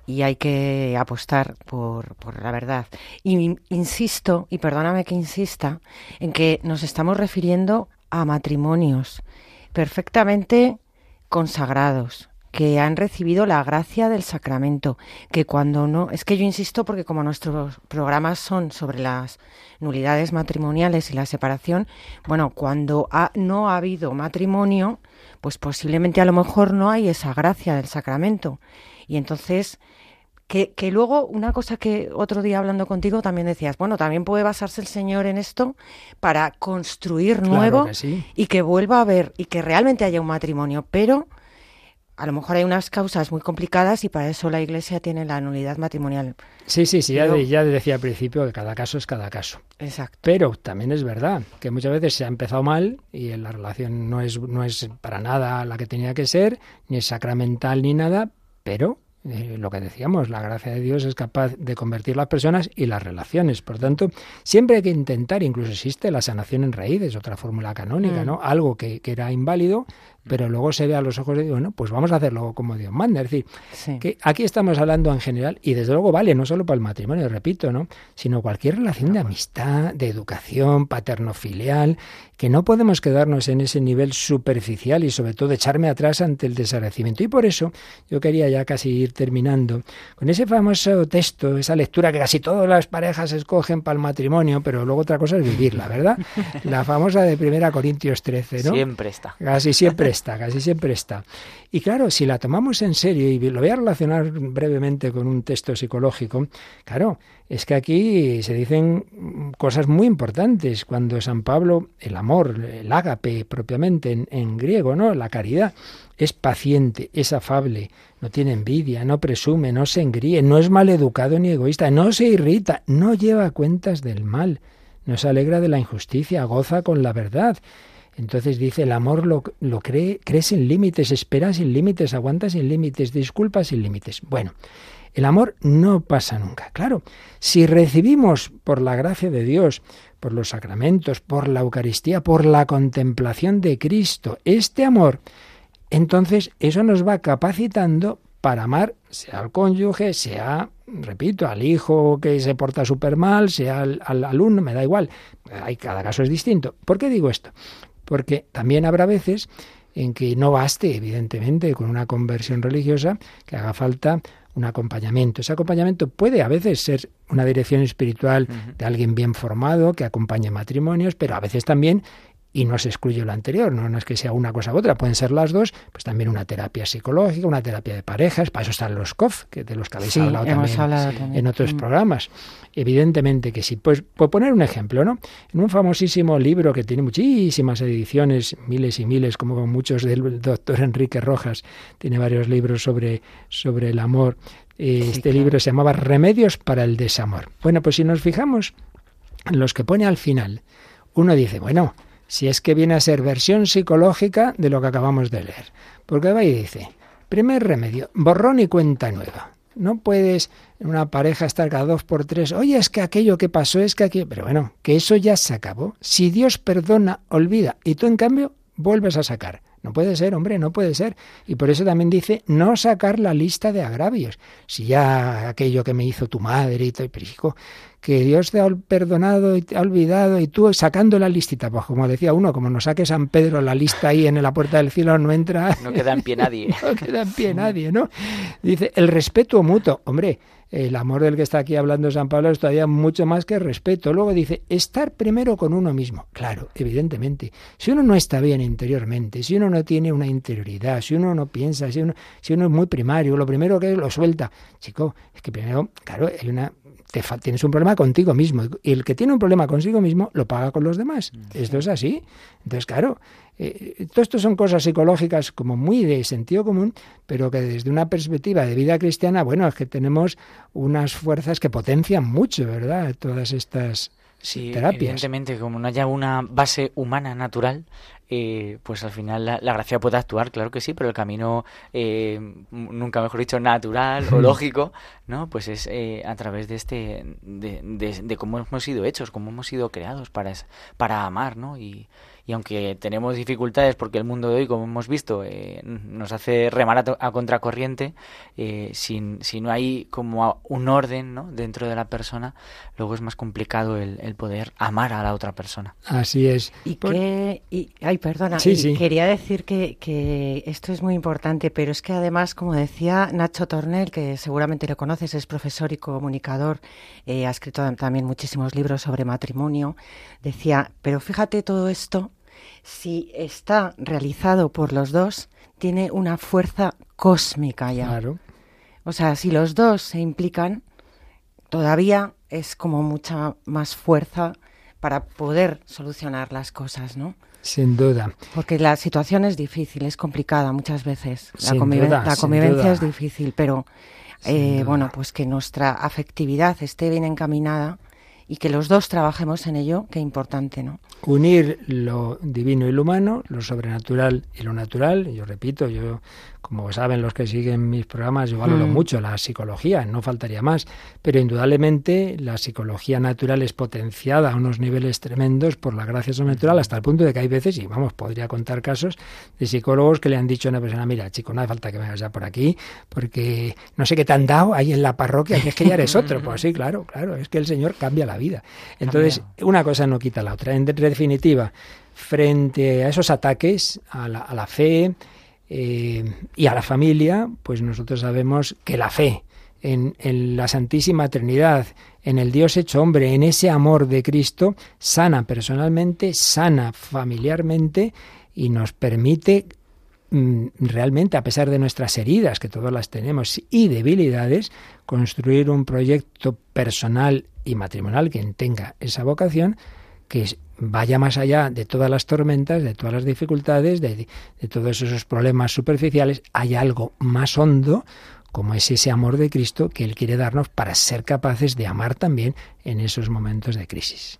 y hay que apostar por, por la verdad. Y insisto, y perdóname que insista, en que nos estamos refiriendo a matrimonios perfectamente consagrados, que han recibido la gracia del sacramento, que cuando no, es que yo insisto porque como nuestros programas son sobre las nulidades matrimoniales y la separación, bueno, cuando ha, no ha habido matrimonio, pues posiblemente a lo mejor no hay esa gracia del sacramento. Y entonces que, que, luego, una cosa que otro día hablando contigo también decías, bueno, también puede basarse el Señor en esto para construir nuevo y que vuelva a haber y que realmente haya un matrimonio, pero a lo mejor hay unas causas muy complicadas y para eso la Iglesia tiene la nulidad matrimonial. Sí, sí, sí, ya, ya, decía al principio que cada caso es cada caso. Exacto. Pero también es verdad que muchas veces se ha empezado mal y la relación no es, no es para nada la que tenía que ser, ni es sacramental ni nada, pero eh, lo que decíamos, la gracia de Dios es capaz de convertir las personas y las relaciones. Por tanto, siempre hay que intentar, incluso existe la sanación en raíces, otra fórmula canónica, mm. ¿no? Algo que, que, era inválido, pero luego se ve a los ojos de Dios, bueno, pues vamos a hacerlo como Dios manda. Es decir, que aquí estamos hablando en general, y desde luego vale, no solo para el matrimonio, repito, ¿no? Sino cualquier relación de amistad, de educación, paterno-filial, que no podemos quedarnos en ese nivel superficial y sobre todo echarme atrás ante el desagradecimiento. Y por eso yo quería ya casi ir ir terminando, con ese famoso texto, esa lectura que casi todas las parejas escogen para el matrimonio, pero luego otra cosa es vivirla, ¿verdad? La famosa de Primera Corintios 13, ¿no? Siempre está. Casi siempre está, casi siempre está. Y claro, si la tomamos en serio, y lo voy a relacionar brevemente con un texto psicológico, claro, es que aquí se dicen cosas muy importantes. Cuando San Pablo, el amor, el ágape propiamente en, griego, ¿no? La caridad, es paciente, es afable, no tiene envidia, no presume, no se engríe, no es maleducado ni egoísta, no se irrita, no lleva cuentas del mal, no se alegra de la injusticia, goza con la verdad. Entonces dice, el amor lo, lo cree, cree sin límites, espera sin límites, aguanta sin límites, disculpa sin límites. Bueno, el amor no pasa nunca. Claro, si recibimos por la gracia de Dios, por los sacramentos, por la Eucaristía, por la contemplación de Cristo, este amor, entonces eso nos va capacitando para amar, sea al cónyuge, sea, repito, al hijo que se porta súper mal, sea al, al, alumno, me da igual. Hay, cada caso es distinto. ¿Por qué digo esto? Porque también habrá veces en que no baste, evidentemente, con una conversión religiosa, que haga falta un acompañamiento. Ese acompañamiento puede a veces ser una dirección espiritual de alguien bien formado que acompañe matrimonios, pero a veces también y no se excluye lo anterior, no, no es que sea una cosa u otra, pueden ser las dos, pues también una terapia psicológica, una terapia de parejas, para eso están los COF, que de los que habéis hablado, también, en otros mm. programas. Evidentemente que sí. Pues por poner un ejemplo, ¿no? En un famosísimo libro que tiene muchísimas ediciones, miles y miles, como muchos del doctor Enrique Rojas, tiene varios libros sobre, sobre el amor. este libro se llamaba Remedios para el desamor. Bueno, pues si nos fijamos en los que pone al final, uno dice, bueno, si es que viene a ser versión psicológica de lo que acabamos de leer. Porque va y dice, primer remedio, borrón y cuenta nueva. No puedes en una pareja estar cada dos por tres, oye, es que aquello que pasó es que aquí... Pero bueno, que eso ya se acabó. Si Dios perdona, olvida, y tú en cambio vuelves a sacar. No puede ser, hombre, no puede ser. Y por eso también dice no sacar la lista de agravios. Si ya aquello que me hizo tu madre y todo, pero que Dios te ha perdonado y te ha olvidado y tú sacando la listita, pues como decía uno, como nos saque San Pedro la lista ahí en la puerta del cielo no entra. No queda en pie nadie. no queda en pie nadie, ¿no? Dice, el respeto mutuo. Hombre, el amor del que está aquí hablando San Pablo es todavía mucho más que respeto. Luego dice, estar primero con uno mismo. Claro, evidentemente. Si uno no está bien interiormente, si uno no tiene una interioridad, si uno no piensa, si uno, si uno es muy primario, lo primero que lo suelta. Chico, es que primero, claro, hay una tienes un problema contigo mismo. Y el que tiene un problema consigo mismo lo paga con los demás. Esto es así. Entonces, claro, eh, todo esto son cosas psicológicas como muy de sentido común, pero que desde una perspectiva de vida cristiana, bueno, es que tenemos unas fuerzas que potencian mucho, ¿verdad? Todas estas sí, terapias. Evidentemente, como no haya una base humana natural, eh, pues al final la, gracia puede actuar, claro que sí, pero el camino, eh, nunca mejor dicho, natural o lógico, ¿no? Pues es eh, a través de este, de, de, cómo hemos sido hechos, cómo hemos sido creados para, para amar, ¿no? Y, y aunque tenemos dificultades porque el mundo de hoy, como hemos visto, eh, nos hace remar a, contracorriente, eh, si, si, no hay como un orden ¿no? dentro de la persona, luego es más complicado el, poder amar a la otra persona. Así es. Y que, y, ay, perdona, quería decir que, que esto es muy importante, pero es que además, como decía Nacho Tornel, que seguramente lo conoces, es profesor y comunicador, eh, ha escrito también muchísimos libros sobre matrimonio, decía, pero fíjate todo esto si está realizado por los dos, tiene una fuerza cósmica ya. Claro. O sea, si los dos se implican, todavía es como mucha más fuerza para poder solucionar las cosas, ¿no? Sin duda. Porque la situación es difícil, es complicada muchas veces. La, la convivencia es difícil, pero eh, bueno, pues que nuestra afectividad esté bien encaminada y que los dos trabajemos en ello, qué importante, ¿no? Unir lo divino y lo humano, lo sobrenatural y lo natural. Yo repito, yo como saben los que siguen mis programas, yo valoro mm. mucho la psicología, no faltaría más, pero indudablemente la psicología natural es potenciada a unos niveles tremendos por la gracia sobrenatural, hasta el punto de que hay veces, y vamos, podría contar casos de psicólogos que le han dicho a una persona, mira, chico, no hace falta que vengas ya por aquí, porque no sé qué te han dado ahí en la parroquia, que es que ya eres otro. Pues sí, claro, claro, es que el Señor cambia la vida. Entonces, una cosa no quita la otra. En definitiva, frente a esos ataques a la, a la fe, Eh, y a la familia, pues nosotros sabemos que la fe en, en la Santísima Trinidad, en el Dios hecho hombre, en ese amor de Cristo, sana personalmente, sana familiarmente y nos permite mm, realmente, a pesar de nuestras heridas, que todas las tenemos, y debilidades, construir un proyecto personal y matrimonial, quien tenga esa vocación, que vaya más allá de todas las tormentas, de todas las dificultades, de, de todos esos problemas superficiales, hay algo más hondo, como es ese amor de Cristo que Él quiere darnos para ser capaces de amar también en esos momentos de crisis.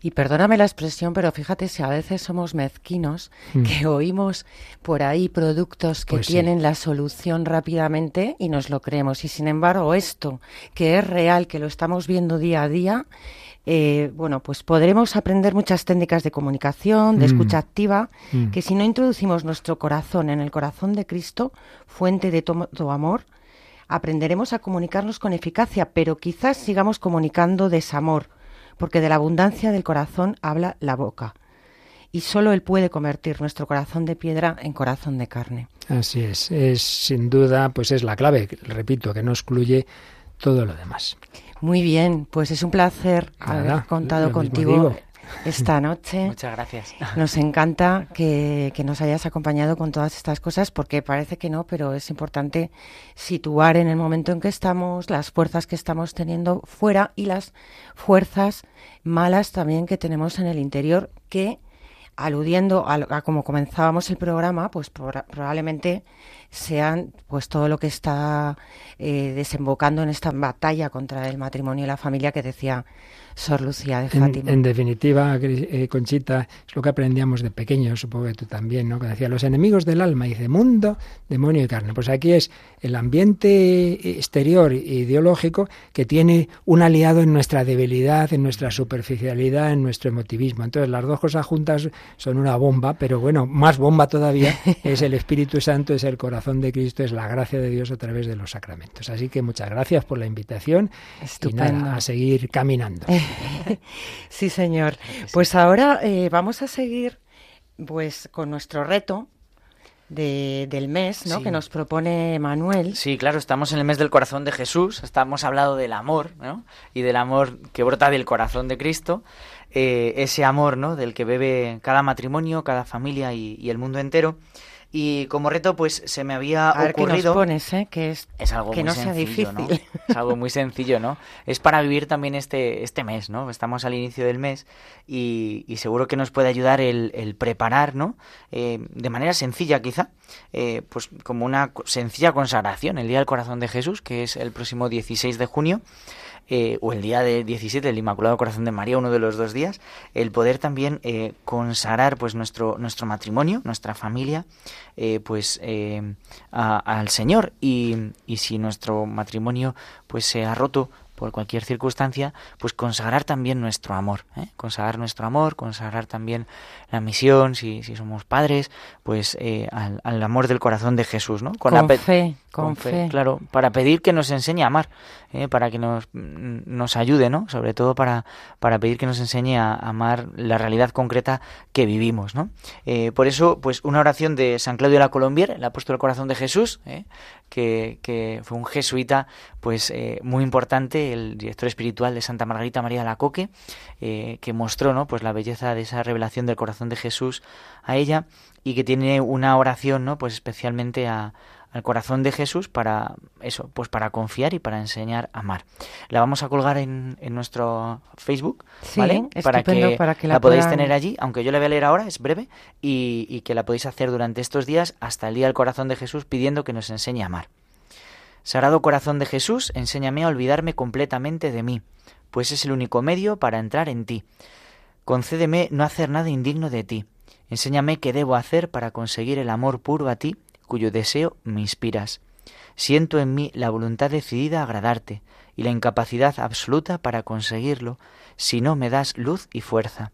Y perdóname la expresión, pero fíjate si a veces somos mezquinos, Mm. que oímos por ahí productos que Pues sí. tienen la solución rápidamente y nos lo creemos. Y sin embargo, esto, que es real, que lo estamos viendo día a día, eh, bueno, pues podremos aprender muchas técnicas de comunicación, de Mm. escucha activa, Mm. que si no introducimos nuestro corazón en el corazón de Cristo, fuente de to- todo amor, aprenderemos a comunicarnos con eficacia, pero quizás sigamos comunicando desamor, porque de la abundancia del corazón habla la boca. Y solo Él puede convertir nuestro corazón de piedra en corazón de carne. Así es, es sin duda, pues es la clave, repito, que no excluye todo lo demás. Muy bien, pues es un placer Nada, haber contado contigo digo. Esta noche. Muchas gracias. Nos encanta que, que nos hayas acompañado con todas estas cosas porque parece que no, pero es importante situar en el momento en que estamos las fuerzas que estamos teniendo fuera y las fuerzas malas también que tenemos en el interior que aludiendo a, a como comenzábamos el programa, pues proba- probablemente sean pues todo lo que está eh, desembocando en esta batalla contra el matrimonio y la familia que decía Sor Lucía de En, Fátima. en definitiva, eh, Conchita, es lo que aprendíamos de pequeños, supongo que tú también, ¿no? Que decía, los enemigos del alma, dice, mundo, demonio y carne. Pues aquí es el ambiente exterior e ideológico que tiene un aliado en nuestra debilidad, en nuestra superficialidad, en nuestro emotivismo. Entonces, las dos cosas juntas son una bomba, pero bueno, más bomba todavía es el Espíritu Santo, es el corazón de Cristo, es la gracia de Dios a través de los sacramentos. Así que muchas gracias por la invitación y nada, a seguir caminando. Sí, señor. Pues ahora eh, vamos a seguir pues con nuestro reto de- del mes, ¿no? Sí. Que nos propone Manuel. Sí, claro, estamos en el mes del corazón de Jesús, estamos hablando del amor, ¿no? Y del amor que brota del corazón de Cristo, eh, ese amor, ¿no? Del que bebe cada matrimonio, cada familia y, y el mundo entero. Y como reto, pues se me había A ver qué nos ocurrido... pones, ¿eh? Que es Es algo que muy no sea sencillo, difícil. ¿no? Es algo muy sencillo, ¿no? Es para vivir también este, este mes, ¿no? Estamos al inicio del mes y, y seguro que nos puede ayudar el, el preparar, ¿no? Eh, de manera sencilla, quizá, eh, pues como una sencilla consagración, el Día del Corazón de Jesús, que es el próximo 16 de junio, eh, o el día del 17, el Inmaculado Corazón de María, uno de los dos días, el poder también eh, consagrar pues nuestro, nuestro matrimonio, nuestra familia, eh, pues eh, a- al Señor. Y, y si nuestro matrimonio pues se ha roto por cualquier circunstancia, pues consagrar también nuestro amor, ¿eh? consagrar nuestro amor, consagrar también la misión, si, si somos padres, pues eh, al, al amor del corazón de Jesús, ¿no? con, la pe- fe, con, fe. Claro, para pedir que nos enseñe a amar, ¿eh? para que nos, nos ayude, ¿no? Sobre todo para, para pedir que nos enseñe a amar la realidad concreta que vivimos, ¿no? Eh, por eso, pues una oración de San Claudio de la Colombier, el apóstol del corazón de Jesús, ¿eh? que, que fue un jesuita, pues muy importante, el director espiritual de Santa Margarita María de la Coque, que mostró, ¿no? Pues la belleza de esa revelación del corazón de Jesús a ella y que tiene una oración, ¿no? Pues especialmente a, al corazón de Jesús para eso, pues para confiar y para enseñar a amar. La vamos a colgar en, en nuestro Facebook, Sí, ¿vale? Para que, para que la, la podáis puedan- tener allí, aunque yo la voy a leer ahora, es breve, y, y que la podéis hacer durante estos días hasta el Día del Corazón de Jesús pidiendo que nos enseñe a amar. Sagrado Corazón de Jesús, enséñame a olvidarme completamente de mí, pues es el único medio para entrar en ti. Concédeme no hacer nada indigno de ti. Enséñame qué debo hacer para conseguir el amor puro a ti, cuyo deseo me inspiras. Siento en mí la voluntad decidida a agradarte y la incapacidad absoluta para conseguirlo, si no me das luz y fuerza.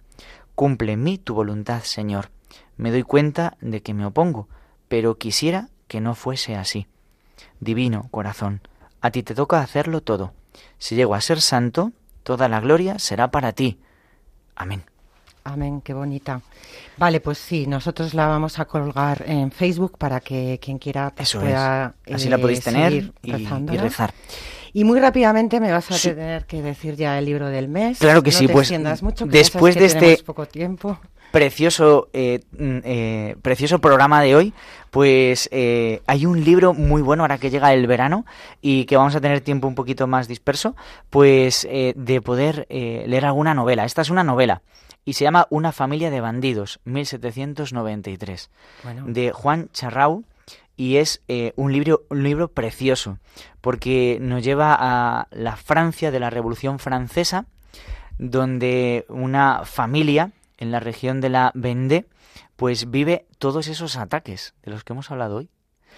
Cumple en mí tu voluntad, Señor. Me doy cuenta de que me opongo, pero quisiera que no fuese así. Divino corazón, a ti te toca hacerlo todo. Si llego a ser santo, toda la gloria será para ti. Amén. Amén, qué bonita. Vale, pues sí, nosotros la vamos a colgar en Facebook para que quien quiera Eso pueda es. Así la podéis eh, tener seguir y, y rezar. Y muy rápidamente me vas a Sí. tener que decir ya el libro del mes. Claro que No sí, te pues, mucho, que después de este- poco tiempo. precioso, eh, mm, eh, precioso programa de hoy, pues eh, hay un libro muy bueno ahora que llega el verano y que vamos a tener tiempo un poquito más disperso, pues eh, de poder eh, leer alguna novela. Esta es una novela y se llama Una familia de bandidos, 1793, Bueno, de Juan Charrau y es eh, un libro un libro precioso porque nos lleva a la Francia de la Revolución Francesa donde una familia en la región de la Vendée pues vive todos esos ataques de los que hemos hablado hoy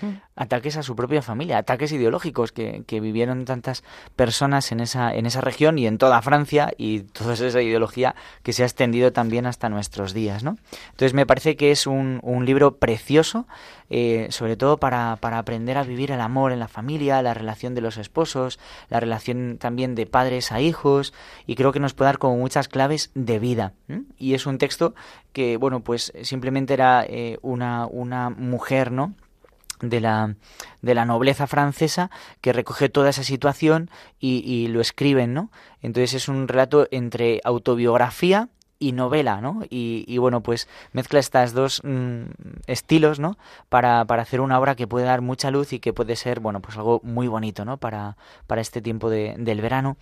Mm. ataques a su propia familia, ataques ideológicos que, vivieron tantas personas en esa, en esa región y en toda Francia y toda esa ideología que se ha extendido también hasta nuestros días, ¿no? Entonces me parece que es un, un libro precioso, eh, sobre todo para, para aprender a vivir el amor en la familia, la relación de los esposos, la relación también de padres a hijos y creo que nos puede dar como muchas claves de vida. Y es un texto que, bueno, pues simplemente era eh, una, una mujer, ¿no? De la, de la nobleza francesa que recoge toda esa situación y, y lo escriben, ¿no? Entonces es un relato entre autobiografía y novela, ¿no? Y, y bueno, pues mezcla estas dos mm, estilos, ¿no? Para, para hacer una obra que puede dar mucha luz y que puede ser, bueno, pues algo muy bonito, ¿no? Para, para este tiempo de- del verano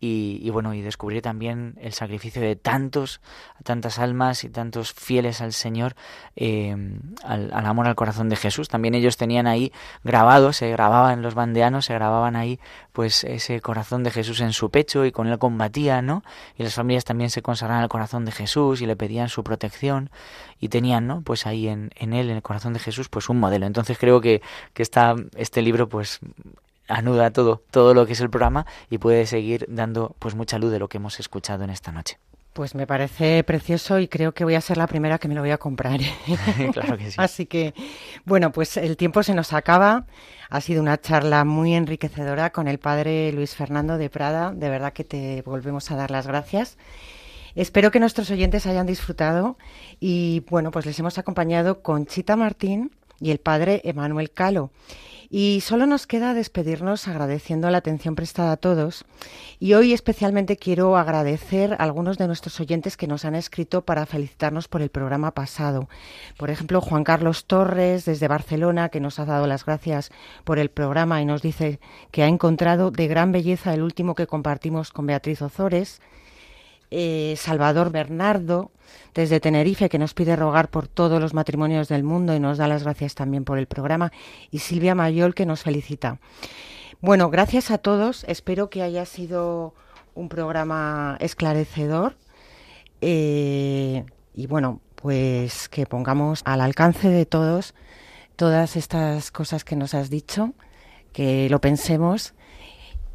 y, y bueno, y descubrir también el sacrificio de tantos, tantas almas y tantos fieles al Señor, eh, al, amor al corazón de Jesús. También ellos tenían ahí grabado, se grababan los bandeanos, se grababan ahí pues ese corazón de Jesús en su pecho y con él combatían, ¿no? Y las familias también se consagraban al corazón de Jesús y le pedían su protección y tenían, ¿no? Pues ahí en, en él, en el corazón de Jesús, pues un modelo. Entonces creo que, que esta, este libro pues anuda todo, todo lo que es el programa y puede seguir dando pues mucha luz de lo que hemos escuchado en esta noche. Pues me parece precioso y creo que voy a ser la primera que me lo voy a comprar. claro que sí. Así que, bueno, pues el tiempo se nos acaba. Ha sido una charla muy enriquecedora con el padre Luis Fernando de Prada. De verdad que te volvemos a dar las gracias. Espero que nuestros oyentes hayan disfrutado y, bueno, pues les hemos acompañado con Chita Martín y el padre Emanuel Calo. Y solo nos queda despedirnos agradeciendo la atención prestada a todos. Y hoy especialmente quiero agradecer a algunos de nuestros oyentes que nos han escrito para felicitarnos por el programa pasado. Por ejemplo, Juan Carlos Torres desde Barcelona, que nos ha dado las gracias por el programa y nos dice que ha encontrado de gran belleza el último que compartimos con Beatriz Ozores. Eh, Salvador Bernardo, desde Tenerife, que nos pide rogar por todos los matrimonios del mundo y nos da las gracias también por el programa, y Silvia Mayol, que nos felicita. Bueno, gracias a todos. Espero que haya sido un programa esclarecedor. Eh, y bueno, pues que pongamos al alcance de todos todas estas cosas que nos has dicho, que lo pensemos.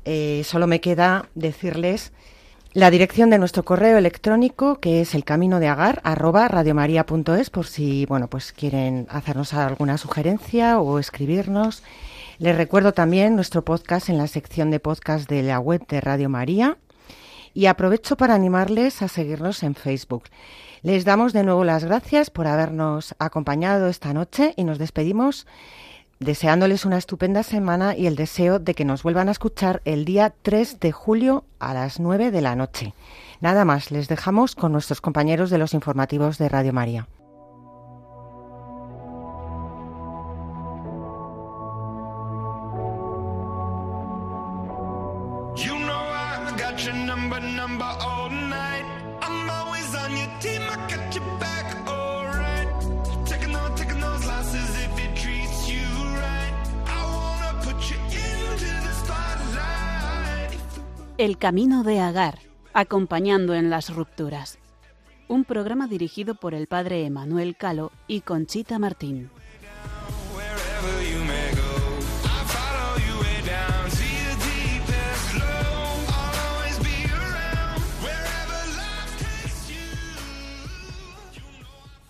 Eh, solo me queda decirles la dirección de nuestro correo electrónico, que es el camino de agar, arroba por si, bueno, pues quieren hacernos alguna sugerencia o escribirnos. Les recuerdo también nuestro podcast en la sección de podcast de la web de Radio María. Y aprovecho para animarles a seguirnos en Facebook. Les damos de nuevo las gracias por habernos acompañado esta noche y nos despedimos deseándoles una estupenda semana y el deseo de que nos vuelvan a escuchar el día 3 de julio a las 9 de la noche. Nada más, les dejamos con nuestros compañeros de los informativos de Radio María. El Camino de Agar, acompañando en las rupturas. Un programa dirigido por el padre Emanuel Calo y Conchita Martín.